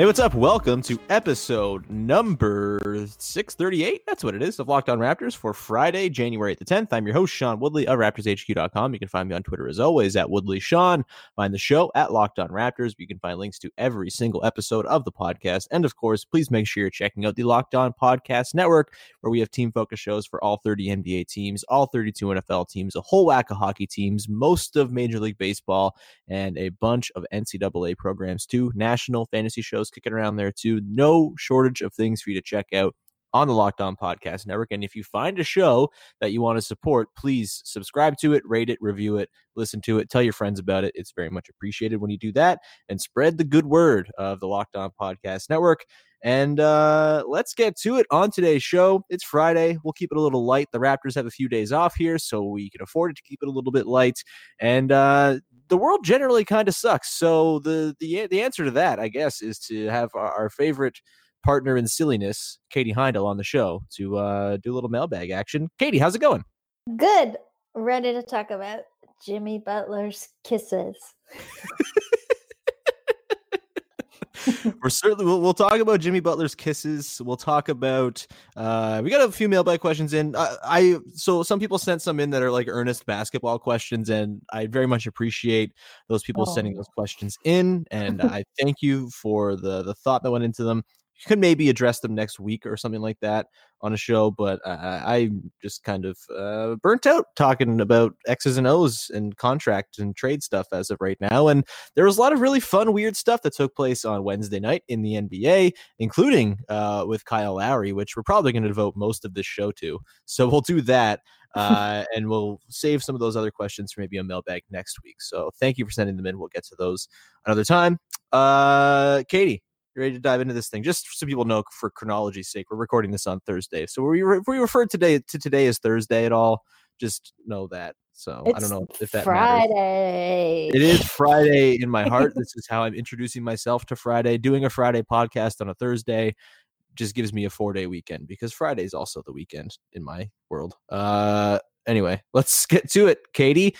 Hey, what's up? Welcome to episode number 638. That's what it is of Locked On Raptors for Friday, January the 10th. I'm your host, Sean Woodley of RaptorsHQ.com. You can find me on Twitter as always at Woodley Sean. Find the show at Locked On Raptors. You can find links to every single episode of the podcast. And of course, please make sure you're checking out the Locked On Podcast Network, where we have team focus shows for all 30 NBA teams, all 32 NFL teams, a whole whack of hockey teams, most of Major League Baseball, and a bunch of NCAA programs too. National fantasy shows kicking around there too. No shortage of things for you to check out on the Locked On Podcast Network. And if you find a show that you want to support, please subscribe to it, rate it, review it, listen to it, tell your friends about it. It's very much appreciated when you do that and spread the good word of the Locked On Podcast Network. And uh, let's get to it on today's show. It's Friday. We'll keep it a little light. The Raptors have a few days off here, so we can afford it to keep it a little bit light. And uh, the world generally kind of sucks. So the the the answer to that, I guess, is to have our, our favorite partner in silliness, Katie Heindl, on the show to uh, do a little mailbag action. Katie, how's it going? Good. Ready to talk about Jimmy Butler's kisses. We're certainly we'll, we'll talk about Jimmy Butler's kisses. We'll talk about uh we got a few mailbag questions in. I, I so some people sent some in that are like earnest basketball questions, and I very much appreciate those people Oh. sending those questions in, and I thank you for the the thought that went into them. You could maybe address them next week or something like that on a show, but I, I'm just kind of uh, burnt out talking about X's and O's and contract and trade stuff as of right now. And there was a lot of really fun, weird stuff that took place on Wednesday night in the NBA, including uh, with Kyle Lowry, which we're probably going to devote most of this show to. So we'll do that. Uh, and we'll save some of those other questions for maybe a mailbag next week. So thank you for sending them in. We'll get to those another time. Uh, Katie, you ready to dive into this thing? Just so people know, for chronology's sake, we're recording this on Thursday. So we re- we refer today to today as Thursday at all, just know that. So I don't know if that matters. Friday. It is Friday in my heart. this is how I'm introducing myself to Friday. Doing a Friday podcast on a Thursday just gives me a four day weekend because Friday is also the weekend in my world. Uh, anyway, let's get to it, Katie.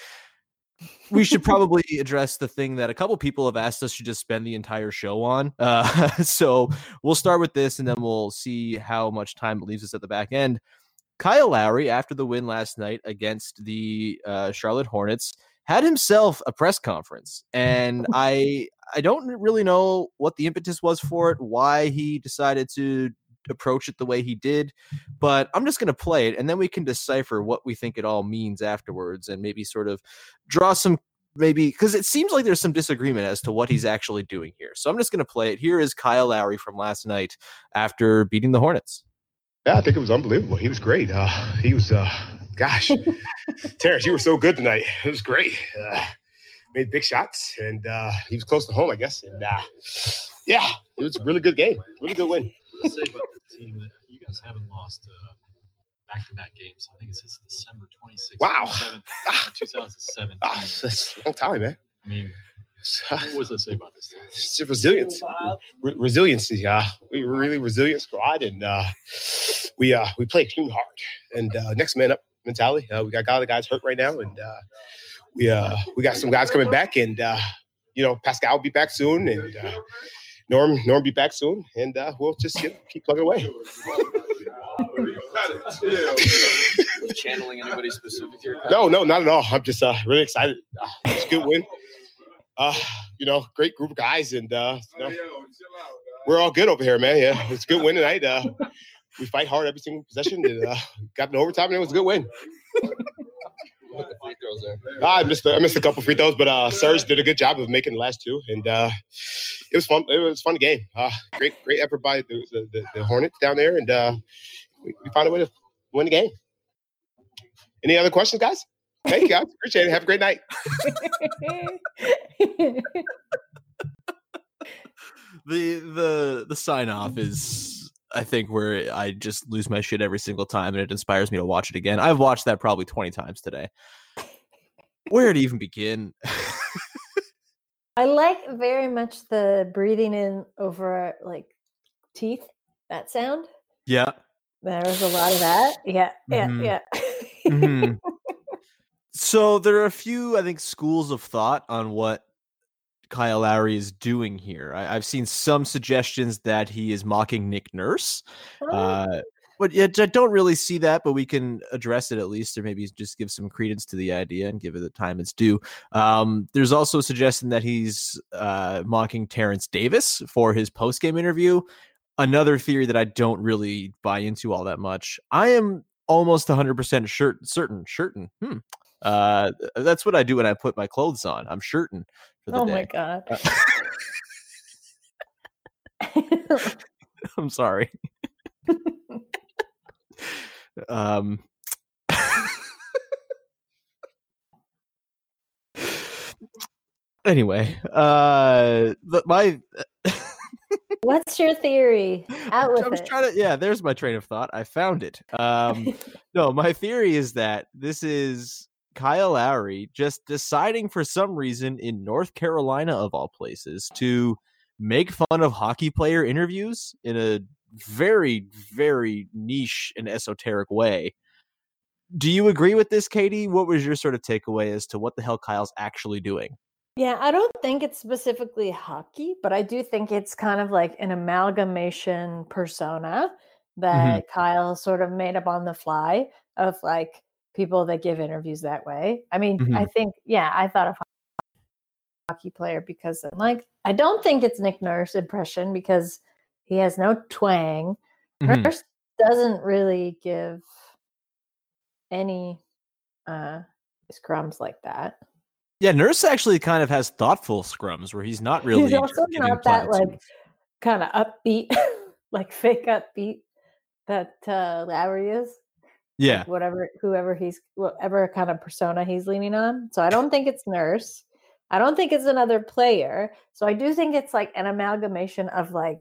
We should probably address the thing that a couple people have asked us to just spend the entire show on. Uh, so we'll start with this and then we'll see how much time it leaves us at the back end. Kyle Lowry, after the win last night against the uh, Charlotte Hornets, had himself a press conference, and I I don't really know what the impetus was for it, why he decided to approach it the way he did, but I'm just going to play it, and then we can decipher what we think it all means afterwards, and maybe sort of draw some maybe because it seems like there's some disagreement as to what he's actually doing here. So I'm just going to play it. Here is Kyle Lowry from last night after beating the Hornets. Yeah, I think it was unbelievable. He was great. Uh, he was, uh, gosh, Terrence, you were so good tonight. It was great. Uh, made big shots, and uh, he was close to home, I guess. And uh, yeah, it was a really good game, really good win. Let's say about the team that you guys haven't lost uh, back-to-back games. I think it's since December 26th, Wow. 2017. Ah, that's a long time, man. I mean, what was that say about this team? It's just resilience, Re- resiliency. Uh, we were really resilient squad, and uh, we uh, we played team hard and uh, next man up mentality. Uh, we got a lot of guys hurt right now, and uh, we uh, we got some guys coming back, and uh, you know Pascal will be back soon, and uh, Norm Norm be back soon, and uh, we'll just you know, keep plugging away. channeling anybody specific here? No, no, not at all. I'm just uh, really excited. Uh, it's a good win. Uh, you know, great group of guys, and uh, you know, we're all good over here, man. Yeah, it's a good win tonight. Uh, we fight hard every single possession, and uh, got an overtime, and it was a good win. With the free throws there. I missed a, I missed a couple free throws, but uh, Serge did a good job of making the last two, and uh, it was fun. It was a fun game. Uh, great, great effort by the, the, the, the Hornets down there, and uh, we, we found a way to win the game. Any other questions, guys? Thank you, guys. Appreciate it. Have a great night. the the the sign off is I think where I just lose my shit every single time and it inspires me to watch it again. I've watched that probably 20 times today. Where to even begin? I like very much the breathing in over like teeth. That sound. yeah. There was a lot of that. Yeah, yeah, Mhm. yeah. Mhm. so there are a few, I think, schools of thought on what Kyle Lowry is doing here. I, I've seen some suggestions that he is mocking Nick Nurse. Oh, Uh, but yet I don't really see that, but we can address it at least, or maybe just give some credence to the idea and give it the time it's due. Um, there's also a suggestion that he's uh, mocking Terrence Davis for his post game interview. Another theory that I don't really buy into all that much. I am almost 100% sure, certain, certain. Hmm. Uh, that's what I do when I put my clothes on. I'm shirting for the oh day. my god. I'm sorry. um anyway, uh the, my What's your theory? Out with I was it. trying to yeah, there's my train of thought. I found it. Um no, my theory is that this is Kyle Lowry just deciding for some reason in North Carolina of all places to make fun of hockey player interviews in a very very niche and esoteric way. Do you agree with this, Katie? What was your sort of takeaway as to what the hell Kyle's actually doing? Yeah, I don't think it's specifically hockey, but I do think it's kind of like an amalgamation persona mm-hmm. that Kyle sort of made up on the fly of like people that give interviews that way. I mean, I mm-hmm. think, yeah, I thought of hockey player because I'm like, I don't think it's Nick Nurse impression because he has no twang. Mhm. Nurse doesn't really give any uh scrums like that. Yeah, Nurse actually kind of has thoughtful scrums where he's not really He's also not that like kind of upbeat, like fake upbeat that uh Lowry is. yeah. Like whatever whoever he's whatever kind of persona he's leaning on. So I don't think it's nurse. I don't think it's another player. So I do think it's like an amalgamation of like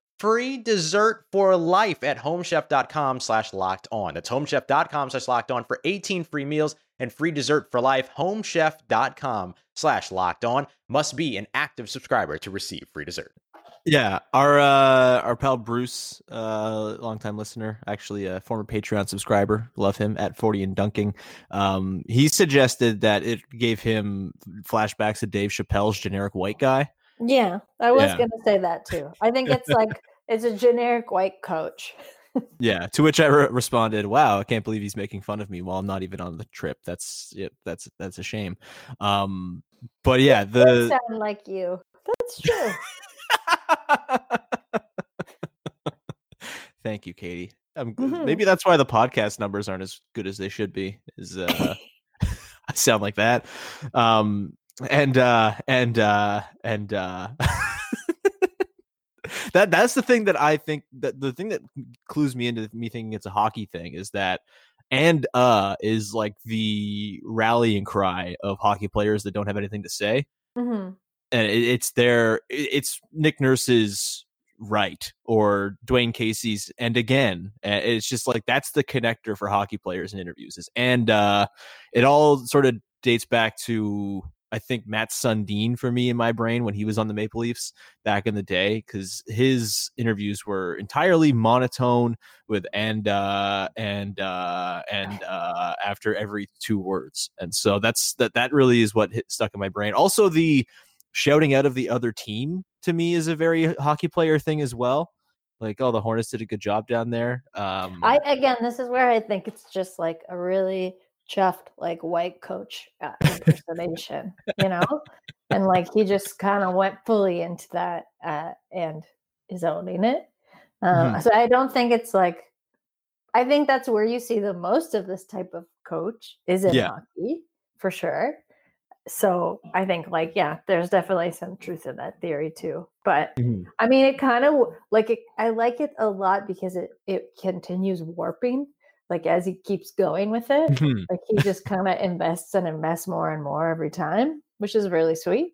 free dessert for life at homechef.com slash locked on. That's homechef.com slash locked on for 18 free meals and free dessert for life. Homechef.com slash locked on must be an active subscriber to receive free dessert. Yeah, our uh, our pal Bruce, uh, longtime listener, actually a former Patreon subscriber, love him at Forty and Dunking. Um, he suggested that it gave him flashbacks to Dave Chappelle's generic white guy. Yeah, I was Yeah. gonna say that too. I think it's like it's a generic white coach. Yeah, to which I re- responded, "Wow, I can't believe he's making fun of me while I'm not even on the trip. That's yeah, that's that's a shame." Um, but yeah, the sound like you. That's true. Thank you, Katie. Mhm. Maybe that's why the podcast numbers aren't as good as they should be. Is uh, I sound like that. Um, and uh, and uh, and uh, that that's the thing that I think that the thing that clues me into me thinking it's a hockey thing is that and uh is like the rallying cry of hockey players that don't have anything to say Mm-hmm. and it, it's their it- it's Nick Nurse's right or Dwane Casey's and again uh, it's just like that's the connector for hockey players in interviews is and uh it all sort of dates back to I think Mats Sundin for me in my brain when he was on the Maple Leafs back in the day because his interviews were entirely monotone with and uh and uh and uh after every two words. And so that's that that really is what hit, stuck in my brain. Also the shouting out of the other team to me is a very hockey player thing as well. Like oh the hornets did a good job down there. Um I again, this is where I think it's just like a really chuffed, like white coach uh, impersonation, you know, and like he just kind of went fully into that uh, and is owning it. Um, Mhm. So I don't think it's like. I think that's where you see the most of this type of coach is in Yeah. hockey for sure. So I think like yeah, there's definitely some truth in that theory too. But Mhm. I mean, it kind of like it. I like it a lot because it it continues warping, like as he keeps going with it. Mhm. Like he just kind of invests and invests more and more every time, which is really sweet.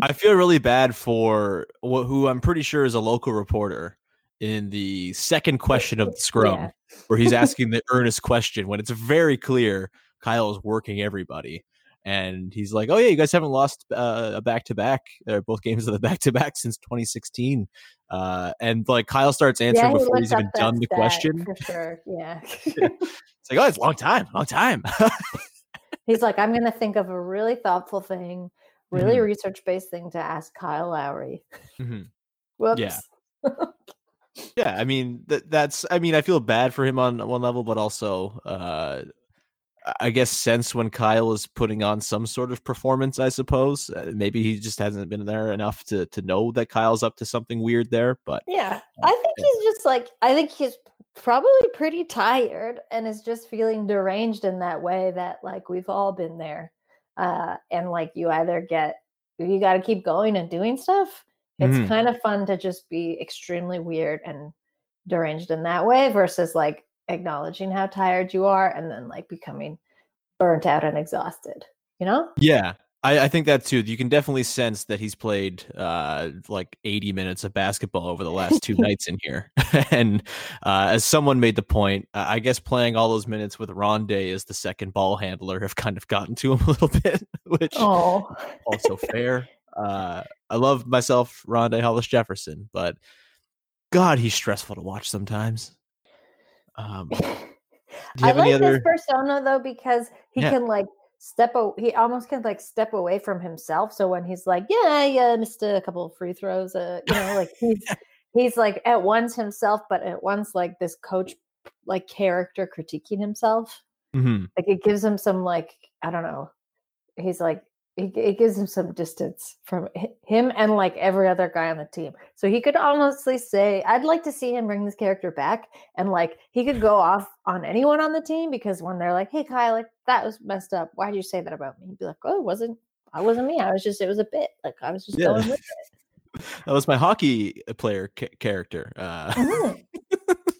I feel really bad for wh- who I'm pretty sure is a local reporter in the second question of the scrum, Yeah. where he's asking the earnest question when it's very clear Kyle is working everybody. And he's like, "Oh yeah, you guys haven't lost uh, a back to back, or both games of the back to back since 2016." Uh, and like Kyle starts answering he before he's even done the question. for sure. Yeah. It's like, "Oh, it's a long time, long time." He's like, I'm going to think of a really thoughtful thing, really Mhm. research based thing to ask Kyle Lowry. Mm-hmm. Whoops. Yeah. yeah i mean that that's i mean i feel bad for him on one level but also uh i guess sense when kyle is putting on some sort of performance i suppose uh, maybe he just hasn't been there enough to to know that kyle's up to something weird there but Yeah, I think he's just like I think he's probably pretty tired and is just feeling deranged in that way that like we've all been there. Uh and like you either get you got to keep going and doing stuff. It's Mhm. kind of fun to just be extremely weird and deranged in that way versus like acknowledging how tired you are and then like becoming burnt out and exhausted, you know? yeah I, I think that too you can definitely sense that he's played uh like 80 minutes of basketball over the last two nights in here and uh as someone made the point uh, i guess playing all those minutes with rondae as the second ball handler have kind of gotten to him a little bit which Oh. also fair. Uh, I love myself, Rondae Hollis Jefferson, but God, he's stressful to watch sometimes. Um, do you I like other? this persona though because he Yeah. can like step. O- he almost can like step away from himself. So when he's like, "Yeah, I uh, missed a couple of free throws," uh, you know, like he's he's like at once himself, but at once like this coach like character critiquing himself. Mm-hmm. Like it gives him some like I don't know. He's like it, it gives him some distance from him and like every other guy on the team. So he could honestly say, I'd like to see him bring this character back and like he could go off on anyone on the team because when they're like, Hey Kyle, like that was messed up. Why did you say that about me? He'd be like, Oh, it wasn't I wasn't me. I was just it was a bit. Like I was just Yeah. going with it. That was my hockey uh, player ca- character. Uh, it.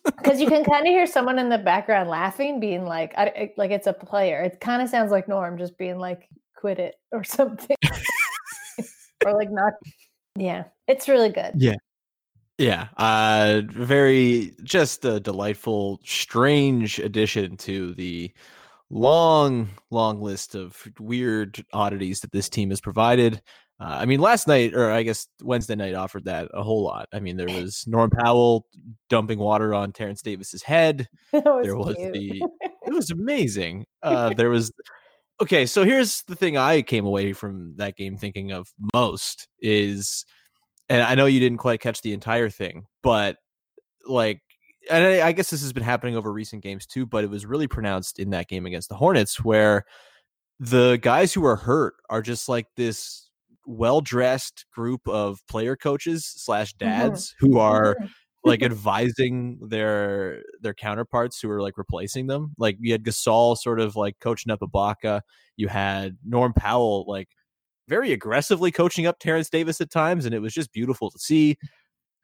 Because you can kind of hear someone in the background laughing, being like, I- like it's a player. It kind of sounds like Norm just being like, quit it or something. or like not yeah. It's really good. yeah, yeah. Uh, very just a delightful, strange addition to the long, long list of weird oddities that this team has provided. Uh, I mean, last night, or I guess Wednesday night, offered that a whole lot. I mean, there was Norm Powell dumping water on Terrence Davis's head. Was there was cute. the it was amazing. Uh, there was okay. So here's the thing I came away from that game thinking of most is, and I know you didn't quite catch the entire thing, but like, and I, I guess this has been happening over recent games too, but it was really pronounced in that game against the Hornets where the guys who are hurt are just like this well dressed group of player coaches slash mm-hmm. dads who are mm-hmm. Like advising their their counterparts who are like replacing them. Like you had Gasol sort of like coaching up Ibaka. You had Norm Powell like very aggressively coaching up Terrence Davis at times, and it was just beautiful to see.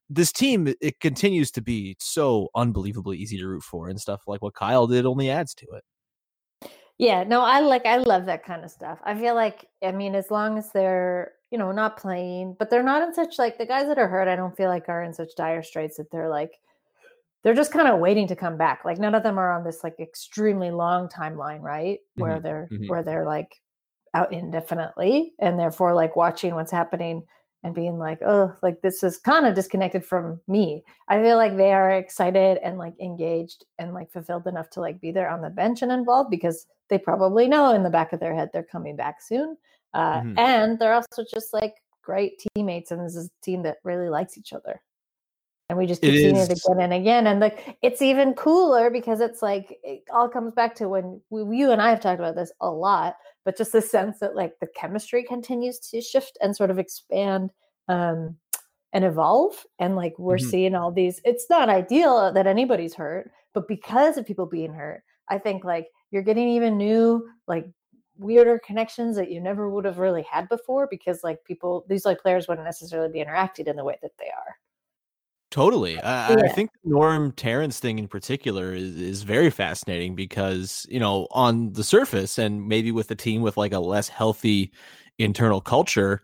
This team it continues to be so unbelievably easy to root for, and stuff like what Kyle did only adds to it. Yeah, no, I like I love that kind of stuff. I feel like I mean, as long as they're you know not playing, but they're not in such like the guys that are hurt. I don't feel like are in such dire straits that they're like they're just kind of waiting to come back. Like none of them are on this like extremely long timeline, right? Where Mhm, they're mhm. where they're like out indefinitely, and therefore like watching what's happening and being like, oh, like this is kind of disconnected from me. I feel like they are excited and like engaged and like fulfilled enough to like be there on the bench and involved because they probably know in the back of their head they're coming back soon. Uh, Mhm. And they're also just like great teammates, and this is a team that really likes each other. And we just It keep seeing it again and again. And like it's even cooler because it's like it all comes back to when we, you and I have talked about this a lot, but just the sense that like the chemistry continues to shift and sort of expand um and evolve. And like we're Mhm. seeing all these, it's not ideal that anybody's hurt, but because of people being hurt, I think like you're getting even new, like weirder connections that you never would have really had before because like people these like players wouldn't necessarily be interacted in the way that they are. Totally. I, I think the Norm Terrence thing in particular is, is very fascinating because, you know, on the surface and maybe with a team with like a less healthy internal culture,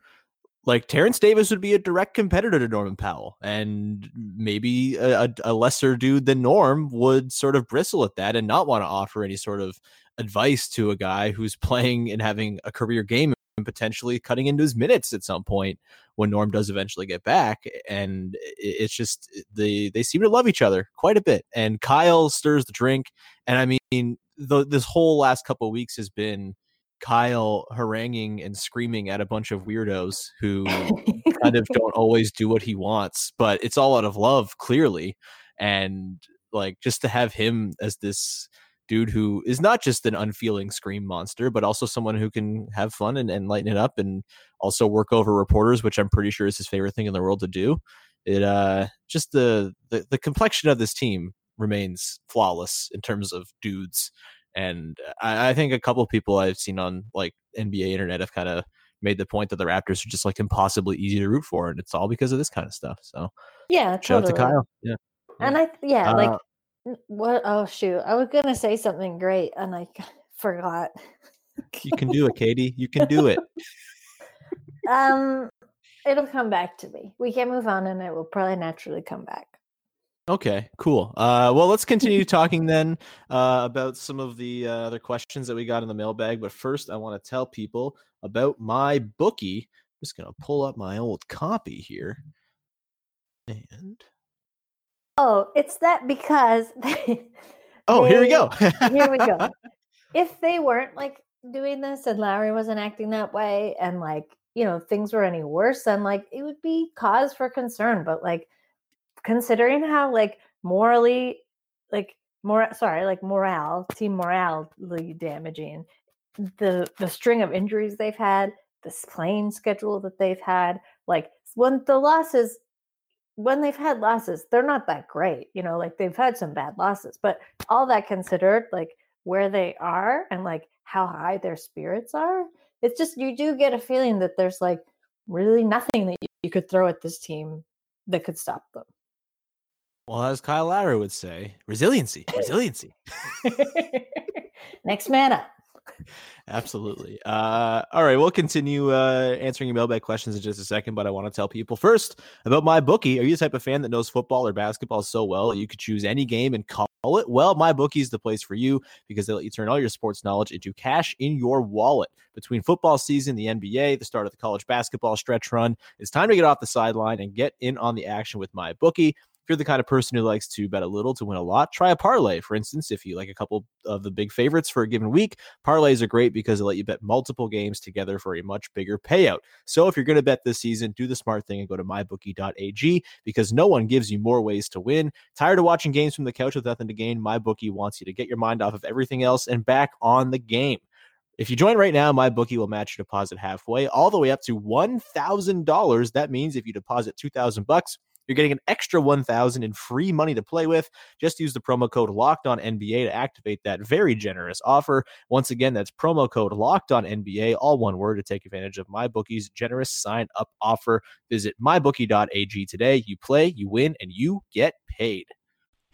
like Terrence Davis would be a direct competitor to Norman Powell. And maybe a, a lesser dude than Norm would sort of bristle at that and not want to offer any sort of advice to a guy who's playing and having a career game and potentially cutting into his minutes at some point when Norm does eventually get back. And it's just the they seem to love each other quite a bit. And Kyle stirs the drink. And I mean, the, this whole last couple of weeks has been Kyle haranguing and screaming at a bunch of weirdos who kind of don't always do what he wants, but it's all out of love, clearly. And like just to have him as this dude who is not just an unfeeling scream monster, but also someone who can have fun and, and lighten it up and also work over reporters, which I'm pretty sure is his favorite thing in the world to do. It uh just the the, the complexion of this team remains flawless in terms of dudes. And I, I think a couple people I've seen on like NBA internet have kind of made the point that the Raptors are just like impossibly easy to root for, and it's all because of this kind of stuff. So Yeah, shout out to. Kyle. Yeah. And I yeah, like Uh, n- what oh shoot. I was gonna say something great and I forgot. You can do it, Katie. You can do it. Um it'll come back to me. We can move on and it will probably naturally come back. Okay, cool. Uh, well, let's continue talking then uh, about some of the uh, other questions that we got in the mailbag. But first, I want to tell people about MyBookie. I'm just gonna pull up my old copy here, and Oh, it's that because they, oh, here we go. here we go. If they weren't like doing this and Larry wasn't acting that way and like, you know, things were any worse, then like it would be cause for concern. But like considering how like morally like more sorry, like morale, team morale really damaging, the the string of injuries they've had, this playing schedule that they've had, like when the losses when they've had losses, they're not that great. You know, like they've had some bad losses, but all that considered, like where they are and like how high their spirits are, it's just you do get a feeling that there's like really nothing that you- could throw at this team that could stop them. well, as Kyle Lowry would say, resiliency, resiliency. Next man up. Absolutely. Uh, all right, we'll continue uh, answering your mailbag questions in just a second, but I want to tell people first about MyBookie. Are you the type of fan that knows football or basketball so well that you could choose any game and call it? Well, MyBookie is the place for you because they let you turn all your sports knowledge into cash in your wallet. Between football season, the NBA, the start of the college basketball stretch run, it's time to get off the sideline and get in on the action with MyBookie. If you're the kind of person who likes to bet a little to win a lot, try a parlay. For instance, if you like a couple of the big favorites for a given week, parlays are great because they let you bet multiple games together for a much bigger payout. So if you're going to bet this season, do the smart thing and go to mybookie.ag because no one gives you more ways to win. Tired of watching games from the couch with nothing to gain? MyBookie wants you to get your mind off of everything else and back on the game. If you join right now, MyBookie will match your deposit halfway, all the way up to one thousand dollars. That means if you deposit two thousand bucks, you're getting an extra 1000 in free money to play with. Just use the promo code locked on NBA to activate that very generous offer. Once again, that's promo code locked on NBA, all one word to take advantage of MyBookie's generous sign up offer. Visit mybookie.ag today. You play, you win, and you get paid.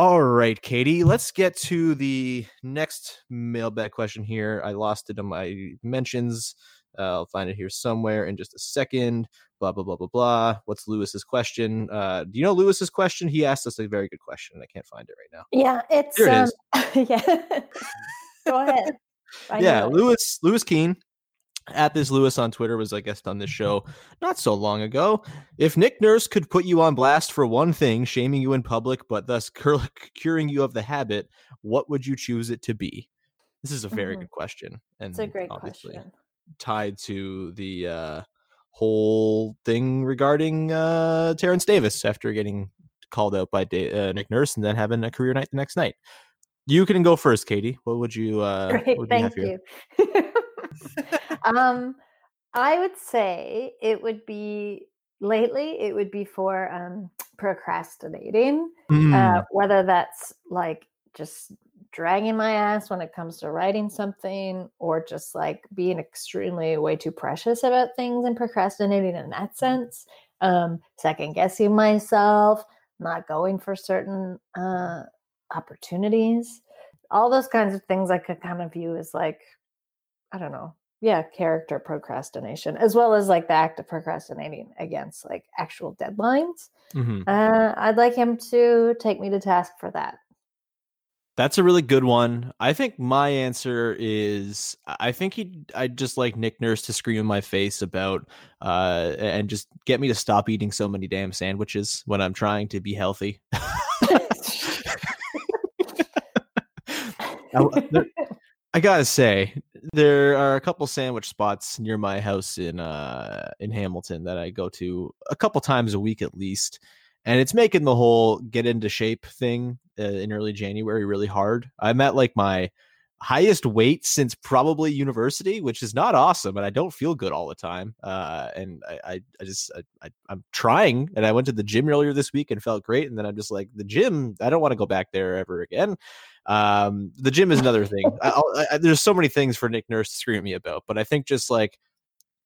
All right, Katie, let's get to the next mailbag question here. I lost it in my mentions. Uh, I'll find it here somewhere in just a second. Blah, blah, blah, blah, blah. What's Lewis's question? Uh, do you know Lewis's question? He asked us a very good question. I can't find it right now. Yeah, it's Here it um, is. yeah. Go ahead. I yeah. Lewis Lewis Keen at this Lewis on Twitter was I guest on this show not so long ago. If Nick Nurse could put you on blast for one thing, shaming you in public, but thus cur- curing you of the habit, what would you choose it to be? This is a very Mhm. good question, and It's a great obviously question. tied to the uh, whole thing regarding uh, Terrence Davis after getting called out by uh, Nick Nurse and then having a career night the next night. You can go first, Katie. What would you? Uh, Great, would you have thank you. um, I would say it would be lately. It would be for um, procrastinating, uh, Mm. whether that's like just dragging my ass when it comes to writing something, or just like being extremely way too precious about things and procrastinating in that sense. Um, second guessing myself, not going for certain uh, opportunities all those kinds of things I could kind of view as like, I don't know, yeah, character procrastination, as well as like the act of procrastinating against like actual deadlines. Mhm. Uh, I'd like him to take me to task for that. That's a really good one. I think my answer is I think he I'd just like Nick Nurse to scream in my face about uh and just get me to stop eating so many damn sandwiches when I'm trying to be healthy. I, there- I gotta say, there are a couple sandwich spots near my house in uh in Hamilton that I go to a couple times a week at least, and it's making the whole get into shape thing uh, in early January really hard. I'm at like my highest weight since probably university, which is not awesome, and I don't feel good all the time. Uh, and I, I, I just, I, I, I'm trying, and I went to the gym earlier this week and felt great, and then I'm just like, the gym, I don't want to go back there ever again. Um, the gym is another thing. I, I, there's so many things for Nick Nurse to scream at me about, but I think just like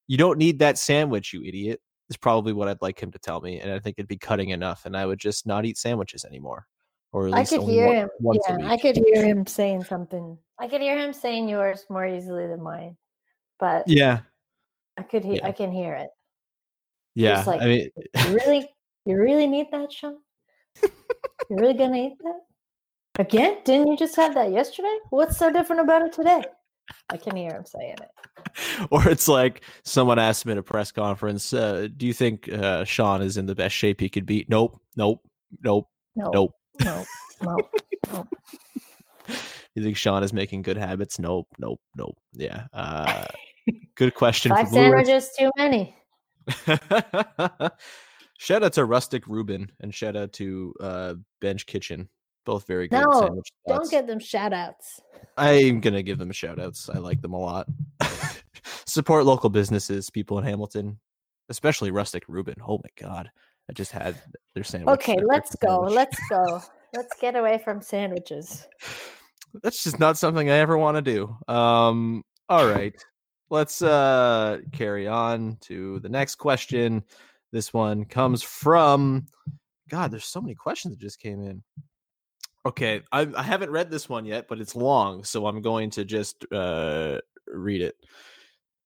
you don't need that sandwich, you idiot. Is probably what I'd like him to tell me, and I think it'd be cutting enough, and I would just not eat sandwiches anymore, or at I could hear one- him. once Yeah. I could hear him saying something. I could hear him saying yours more easily than mine, but Yeah, I could hear. Yeah. I can hear it. yeah. Like, I mean, You really, you really need that, Sean? You're really gonna eat that again? Didn't you just have that yesterday? What's so different about it today? I can hear him saying it. or it's like someone asked him at a press conference, uh, "Do you think uh, Sean is in the best shape he could be?" Nope, nope, nope, No, nope. no, no, no. You think Sean is making good habits? Nope, nope, nope. Yeah. Uh, good question. Five for Blue Ridge. sandwiches too many. shout out to Rustic Ruben and shout out to uh, Bench Kitchen. Both very good No, don't give them shout outs. I'm gonna give them shout outs. I like them a lot. Support local businesses, people in Hamilton, especially Rustic Ruben. Oh my god. I just had their sandwich. Okay, their let's go. sandwich. Let's go. Let's get away from sandwiches. That's just not something I ever want to do. Um, all right. Let's uh carry on to the next question. This one comes from God, there's so many questions that just came in. Okay, I, I haven't read this one yet, but it's long, so I'm going to just uh read it.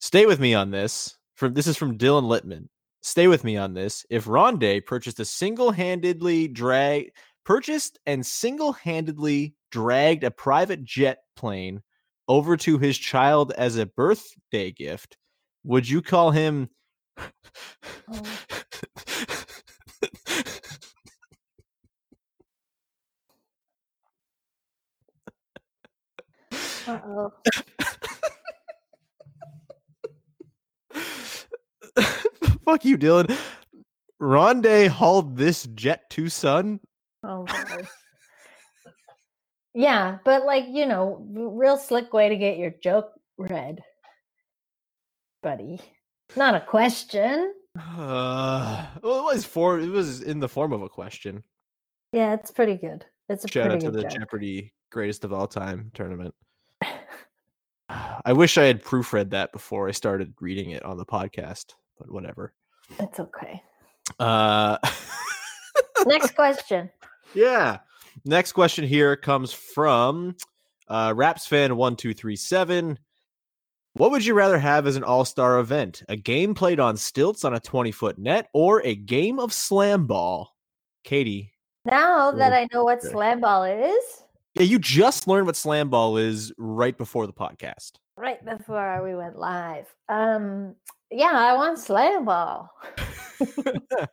Stay with me on this. From this is from Dylan Littman. Stay with me on this. If Rondae purchased a single-handedly drag purchased and single-handedly dragged a private jet plane over to his child as a birthday gift, would you call him Uh oh. Fuck you, Dylan. Rondae hauled this jet to Sun. Oh yeah, but like you know, real slick way to get your joke read, buddy. Not a question. Uh, well, it was for it was in the form of a question. Yeah, it's pretty good. It's a Shout out to the joke. Jeopardy greatest of all time tournament. I wish I had proofread that before I started reading it on the podcast, but whatever. It's okay. Uh, Next question. yeah. Next question here comes from uh, Raps fan one two three seven. What would you rather have as an all star event? A game played on stilts on a twenty foot net, or a game of slam ball? Katie, Now that I know what slam ball is, yeah, you just learned what slam ball is right before the podcast. right before we went live. Um, yeah, I want slam ball,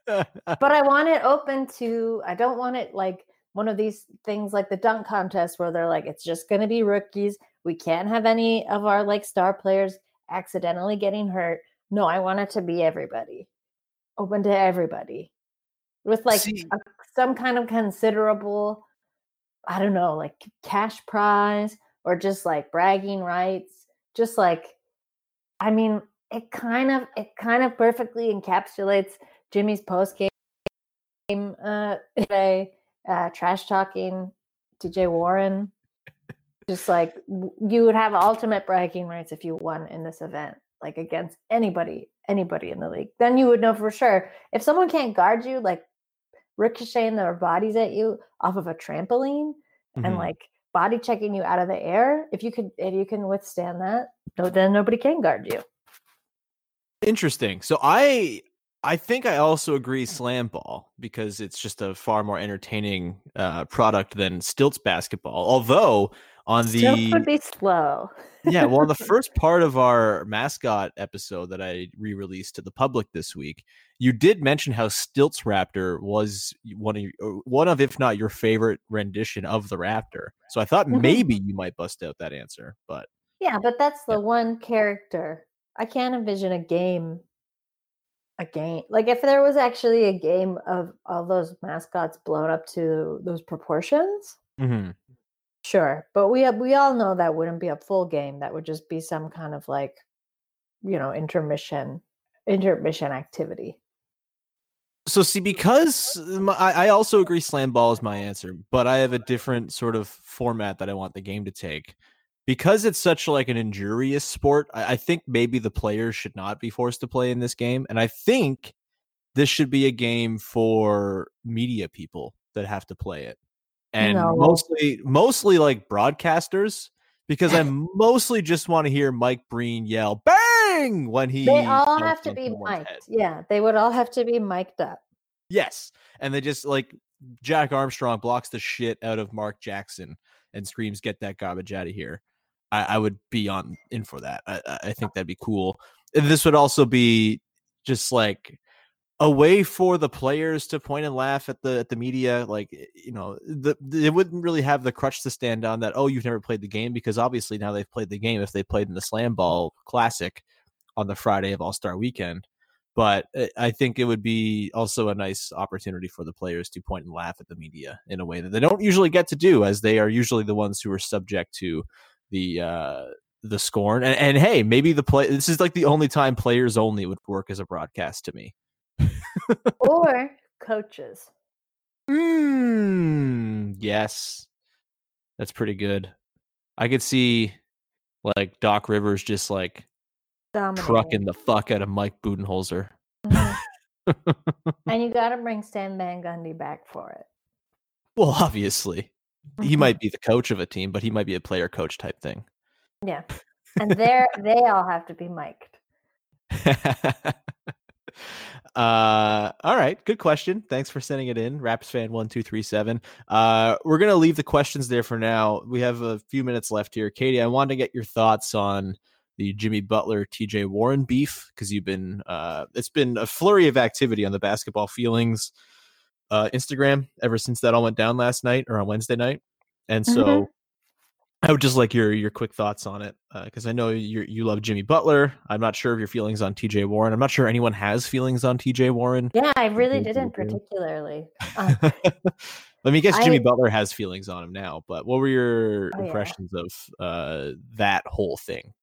but I want it open to. I don't want it like one of these things like the dunk contest where they're like, it's just going to be rookies. We can't have any of our like star players accidentally getting hurt. No, I want it to be everybody, open to everybody, with like a, some kind of considerable, I don't know, like cash prize or just like bragging rights. Just like, I mean, it kind of it kind of perfectly encapsulates Jimmy's post game uh, today, uh, trash talking TJ Warren. Just like you would have ultimate bragging rights if you won in this event, like against anybody, anybody in the league. Then you would know for sure if someone can't guard you, like ricocheting their bodies at you off of a trampoline and Mhm. like body checking you out of the air. If you could, if you can withstand that, no, then nobody can guard you. Interesting. So I I think I also agree slam ball because it's just a far more entertaining uh, product than stilts basketball. Although on Still the would be slow. yeah, well, on the first part of our mascot episode that I re-released to the public this week, you did mention how Stilts Raptor was one of your, one of, if not your favorite rendition of the Raptor. So I thought Mhm. maybe you might bust out that answer, but Yeah, but that's the one character. I can't envision a game. A game like if there was actually a game of all those mascots blown up to those proportions, sure. But we we all know that wouldn't be a full game. That would just be some kind of like, you know, intermission, intermission activity. So see, because my, I I also agree slam ball is my answer, but I have a different sort of format that I want the game to take. Because it's such like an injurious sport, I, I think maybe the players should not be forced to play in this game, and I think this should be a game for media people that have to play it, and No. mostly mostly like broadcasters, because I mostly just want to hear Mike Breen yell "bang" when he. They all have to be mic'd. head. Yeah, they would all have to be mic'd up. Yes. And they just like Jack Armstrong blocks the shit out of Mark Jackson and screams, get that garbage out of here. I, I would be on in for that. I, I I uh think that'd be cool. And this would also be just like a way for the players to point and laugh at the at the media like eh, you know the, they wouldn't really have the crutch to stand on that oh you've never played the game because obviously now they've played the game if they played in the slam ball classic on the friday of all-star weekend. But eh, i think it would be also a nice opportunity for the players to point and laugh at the media in a way that they don't usually get to do as they are usually the ones who are subject to the uh the scorn. And, and hey maybe the play this is like the only time players only would work as a broadcast to me or coaches. Mm, yes. That's pretty good. I could see like Doc Rivers just like Dominating. trucking the fuck out of Mike Budenholzer. Mhm. and you got to bring Stan Van Gundy back for it. Well, obviously. He Mhm. might be the coach of a team, but he might be a player coach type thing. Yeah. And they're they all have to be mic'd. uh all right good question. Thanks for sending it in raps fan 1237 uh we're gonna leave the questions there for now. We have a few minutes left here. Katie i wanted to get your thoughts on the jimmy butler tj warren beef because you've been uh it's been a flurry of activity on the basketball feelings uh instagram ever since that all went down last night or on wednesday night. And so Mhm. I would just like your your quick thoughts on it because I know you you love Jimmy Butler. I'm not sure of your feelings on T.J. Warren. I'm not sure anyone has feelings on T.J. Warren. Yeah, I really didn't particularly. Um, Let me guess, Jimmy I- Butler has feelings on him now. But what were your Oh, yeah. impressions of uh, that whole thing?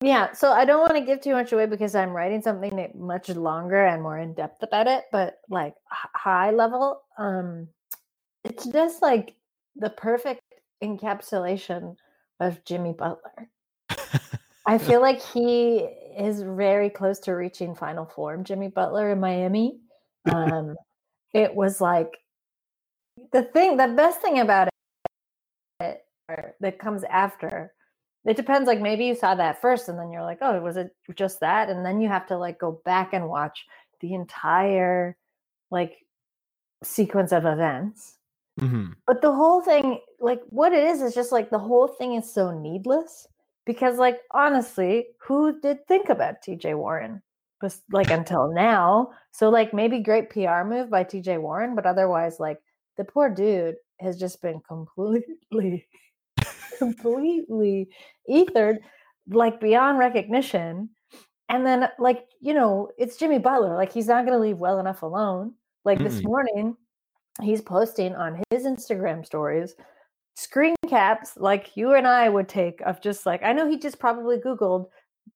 Yeah, so I don't want to give too much away because I'm writing something much longer and more in depth about it, but like h- high level, um it's just like the perfect encapsulation of Jimmy Butler. I feel like he is very close to reaching final form, Jimmy Butler in Miami. Um it was like the thing the best thing about it that comes after it depends like maybe you saw that first and then you're like oh was it just that and then you have to like go back and watch the entire like sequence of events Mm-hmm. but the whole thing like what it is is just like the whole thing is so needless because like honestly who did think about tj warren Bes- like until now? So like maybe great pr move by tj warren but otherwise like the poor dude has just been completely completely ethered like beyond recognition. And then like you know it's jimmy butler like he's not going to leave well enough alone. Like this Mm-mm. morning he's posting on his instagram stories screen caps like you and i would take of just like i know he just probably googled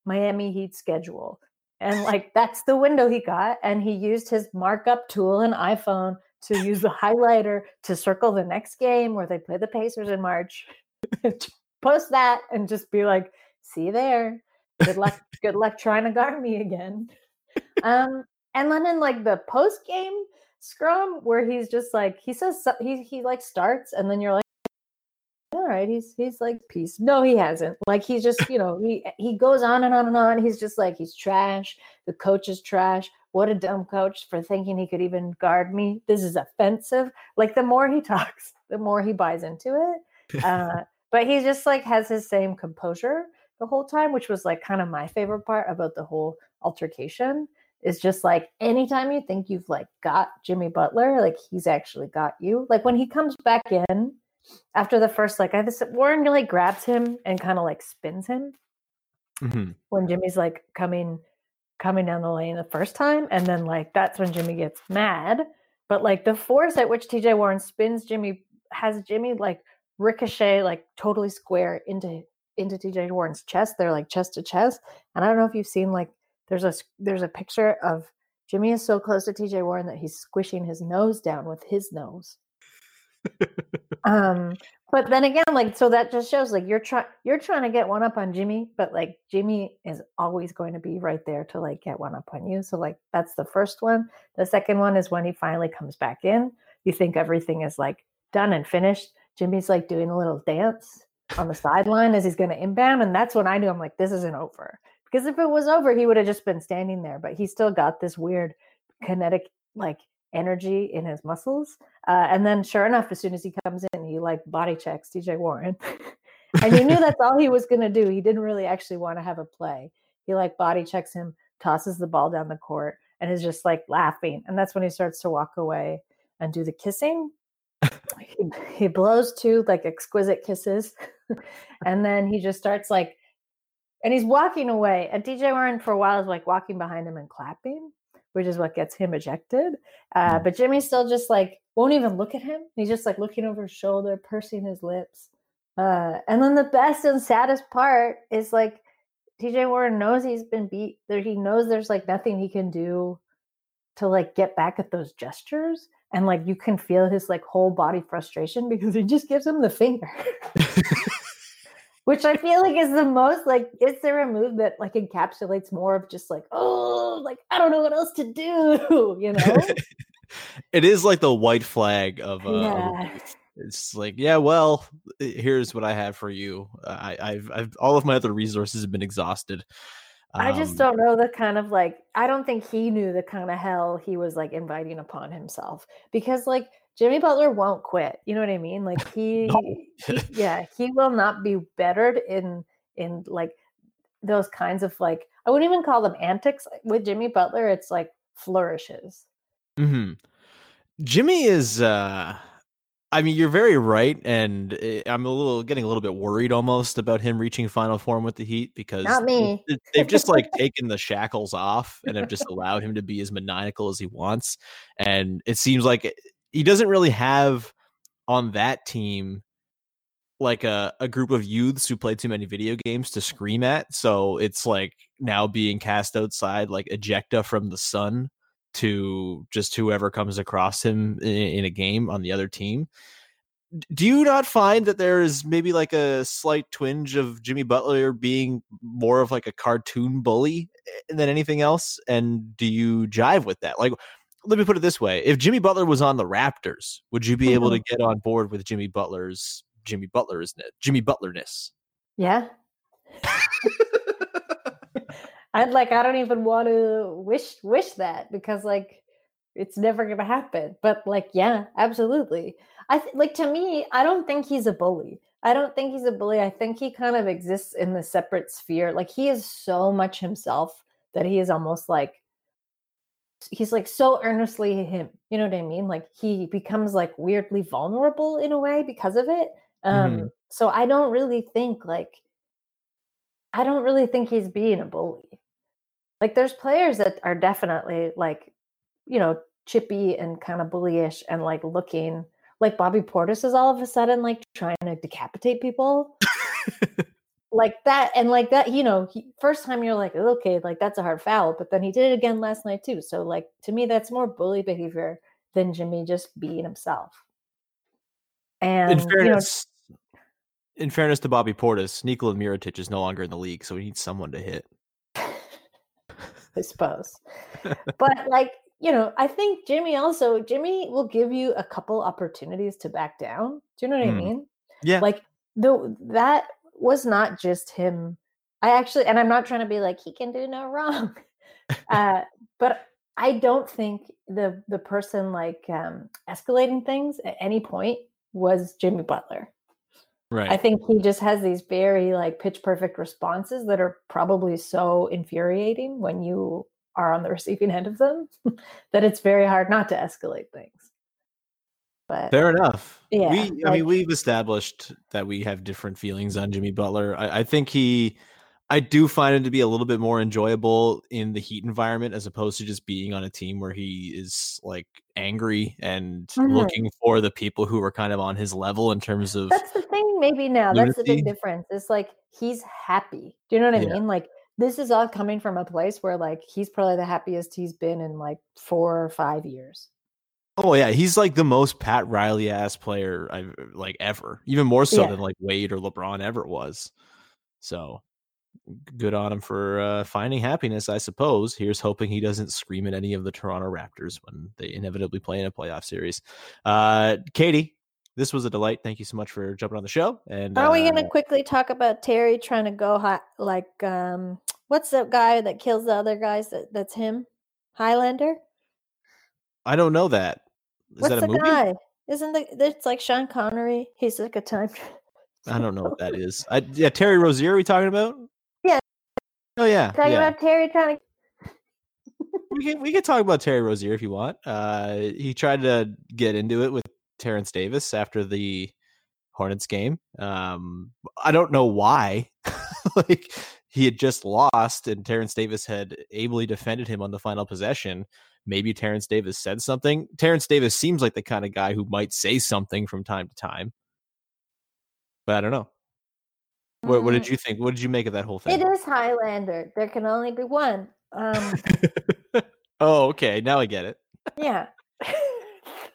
miami heat schedule and like that's the window he got and he used his markup tool and iphone to use the highlighter to circle the next game where they play the pacers in march post that and just be like see you there. Good luck good luck trying to guard me again. Um and then in like the post game scrum where he's just like he says he he like starts and then you're like all right he's he's like peace. No he hasn't. Like he's just you know he he goes on and on and on. He's just like he's trash. The coach is trash. What a dumb coach for thinking he could even guard me. This is offensive. Like the more he talks the more he buys into it. Uh but he just like has his same composure the whole time which was like kind of my favorite part about the whole altercation is just like anytime you think you've like got Jimmy Butler, like he's actually got you. Like when he comes back in after the first, like I just Warren like grabs him and kind of like spins him Mm-hmm. when Jimmy's like coming coming down the lane the first time, and then like that's when Jimmy gets mad. But like the force at which TJ Warren spins Jimmy has Jimmy like ricochet like totally square into into TJ Warren's chest. They're like chest to chest. And I don't know if you've seen like there's a there's a picture of Jimmy is so close to TJ Warren that he's squishing his nose down with his nose. um but then again like so that just shows like you're trying you're trying to get one up on Jimmy but like Jimmy is always going to be right there to like get one up on you. So like that's the first one. The second one is when he finally comes back in. You think everything is like done and finished. Jimmy's like doing a little dance on the sideline as he's going to inbound and that's when I knew I'm like this isn't over because if it was over he would have just been standing there but he still got this weird kinetic like energy in his muscles uh, and then sure enough as soon as he comes in he like body checks tj warren and he knew that's all he was going to do he didn't really actually want to have a play he like body checks him tosses the ball down the court and is just like laughing. And that's when he starts to walk away and do the kissing. he, he blows two like exquisite kisses. and then he just starts like, and he's walking away. And TJ Warren for a while is like walking behind him and clapping, which is what gets him ejected. Uh, but Jimmy still just like won't even look at him. He's just like looking over his shoulder, pursing his lips. Uh, and then the best and saddest part is like TJ Warren knows he's been beat. There, he knows there's like nothing he can do to like get back at those gestures, and like you can feel his like whole body frustration because he just gives him the finger. Which I feel like is the most like, is there a move that like encapsulates more of just like, oh, like I don't know what else to do, you know? it is like the white flag of uh, Yeah. it's like yeah well here's what i have for you I, I've, I've all of my other resources have been exhausted I just Um, don't know the kind of like I don't think he knew the kind of hell he was like inviting upon himself because like Jimmy Butler won't quit. You know what I mean? Like he, he yeah, he will not be bettered in in like those kinds of like I wouldn't even call them antics with Jimmy Butler. It's like flourishes. mhm. jimmy is uh i mean you're very right and eh, i'm a little getting a little bit worried almost about him reaching final form with the heat because Not me. they- they've just like taken the shackles off and have just allowed him to be as maniacal as he wants and it seems like it- he doesn't really have on that team like a, a group of youths who play too many video games to scream at so it's like now being cast outside like ejecta from the sun to just whoever comes across him in, in a game on the other team do you not find that there is maybe like a slight twinge of Jimmy Butler being more of like a cartoon bully eh, than anything else? And do you jive with that? Like, let me put it this way: if Jimmy Butler was on the Raptors, would you be able to mm-hmm. get on board with Jimmy Butler's Jimmy Butler's Jimmy Butlerness? Yeah. I'd like I don't even want to wish wish that because like it's never going to happen. But like yeah, absolutely. I th- like to me, I don't think he's a bully. I don't think he's a bully. I think he kind of exists in the separate sphere. Like he is so much himself that he is almost like he's like so earnestly him. You know what I mean? Like he becomes like weirdly vulnerable in a way because of it. Um Mhm. so I don't really think like I don't really think he's being a bully. Like there's players that are definitely like, you know, chippy and kind of bullyish and like looking like Bobby Portis is all of a sudden like trying to decapitate people. like that and like that, you know, he, first time you're like, okay, like that's a hard foul, but then he did it again last night too. So like to me that's more bully behavior than Jimmy just being himself. And in you know, fairness, in fairness to Bobby Portis, Nikola Mirotic is no longer in the league, so he needs someone to hit. I suppose. but like, you know, I think Jimmy also Jimmy will give you a couple opportunities to back down. Do you know what Mm. I mean? Yeah. Like the that was not just him. I actually and I'm not trying to be like he can do no wrong. uh but I don't think the the person like um escalating things at any point was Jimmy Butler. Right. I think he just has these very like pitch perfect responses that are probably so infuriating when you are on the receiving end of them that it's very hard not to escalate things. But Fair enough. Yeah, we, I mean, we've established that we have different feelings on Jimmy Butler. I, I think he, I do find him to be a little bit more enjoyable in the Heat environment as opposed to just being on a team where he is like angry and Mhm. looking for the people who are kind of on his level in terms of. that's the thing maybe now that's the big difference it's like he's happy do you know what i Yeah. mean like this is all coming from a place where like he's probably the happiest he's been in like four or five years Oh yeah, he's like the most Pat Riley ass player I've like ever, even more so Yeah. than like Wade or LeBron ever was. So good on him for uh, finding happiness, I suppose. Here's hoping he doesn't scream at any of the Toronto Raptors when they inevitably play in a playoff series. Uh, Katie, this was a delight. Thank you so much for jumping on the show. And are we uh, gonna quickly talk about terry trying to go high like um what's the guy that kills the other guys that, that's him highlander I don't know that. Is What's that a the movie? guy? Isn't the it's like Sean Connery? He's like a time. I don't know what that is. I, yeah, Terry Rozier. Are we talking about? Yeah. Oh yeah. Talking yeah. about Terry trying to. we can we can talk about Terry Rozier if you want. Uh, he tried to get into it with Terence Davis after the Hornets game. Um, I don't know why. like he had just lost, and Terence Davis had ably defended him on the final possession. Maybe Terence Davis said something. Terence Davis seems like the kind of guy who might say something from time to time, but I don't know. What, what did Mm, you think? What did you make of that whole thing? It is Highlander. There can only be one. Um, oh, okay. Now I get it. yeah.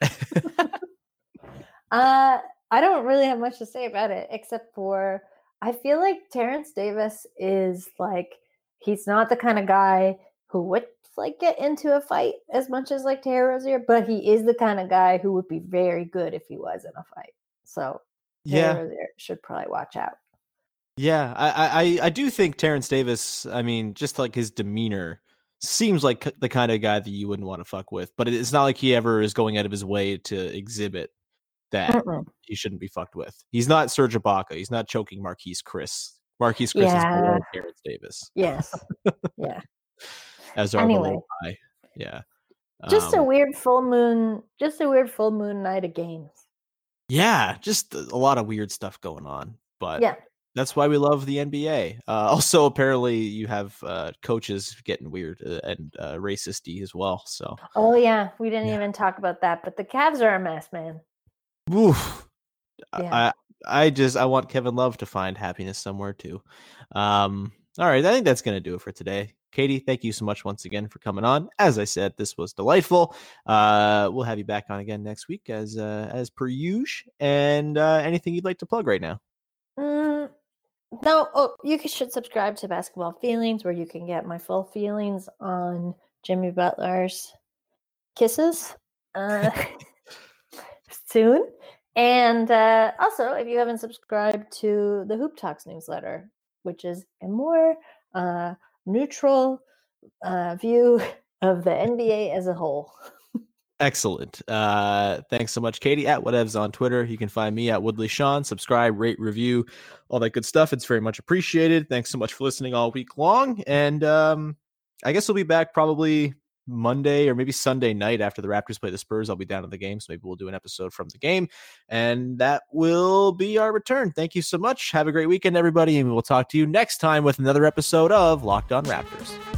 uh, I don't really have much to say about it except for I feel like Terence Davis is like he's not the kind of guy who would like get into a fight as much as like Terry Rozier, but he is the kind of guy who would be very good if he was in a fight. So Yeah. Terry Rozier should probably watch out. Yeah, I, I, I- do think Terence Davis. I mean, just like his demeanor, seems like the kind of guy that you wouldn't want to fuck with. But it's not like he ever is going out of his way to exhibit that he shouldn't be fucked with. He's not Serge Ibaka. He's not choking Marquese Chriss. Marquese Chriss is Yeah. below Terence Davis. Yes. yeah. As are Anyway. Yeah. Just a Um, weird full moon, just a weird full moon night of games. yeah, just a lot of weird stuff going on. But Yeah. that's why we love the NBA. Uh, also, apparently, you have uh, coaches getting weird uh, and uh, racisty as well. So, Oh yeah, we didn't even talk about that, but the Cavs are a mess, man. Oof. I- Yeah. I I just I want Kevin Love to find happiness somewhere too. Um, all right, I think that's gonna do it for today. Katie, thank you so much once again for coming on. As I said, this was delightful. Uh, we'll have you back on again next week as uh, as per usual. And uh, anything you'd like to plug right now? Mm, no, oh, you should subscribe to Basketball Feelings, where you can get my full feelings on Jimmy Butler's kisses uh, soon. And uh, also, if you haven't subscribed to the Hoop Talks newsletter, which is a more uh, neutral uh, view of the NBA as a whole. Excellent. Uh, thanks so much, Katie. At whatevs on Twitter. You can find me at Woodley Sean. Subscribe, rate, review, all that good stuff. It's very much appreciated. Thanks so much for listening all week long. And um, I guess we'll be back probably Monday or maybe Sunday night after the Raptors play the Spurs. I'll be down at the game, so maybe we'll do an episode from the game, and that will be our return. Thank you so much. Have a great weekend, everybody, and we will talk to you next time with another episode of Locked On Raptors.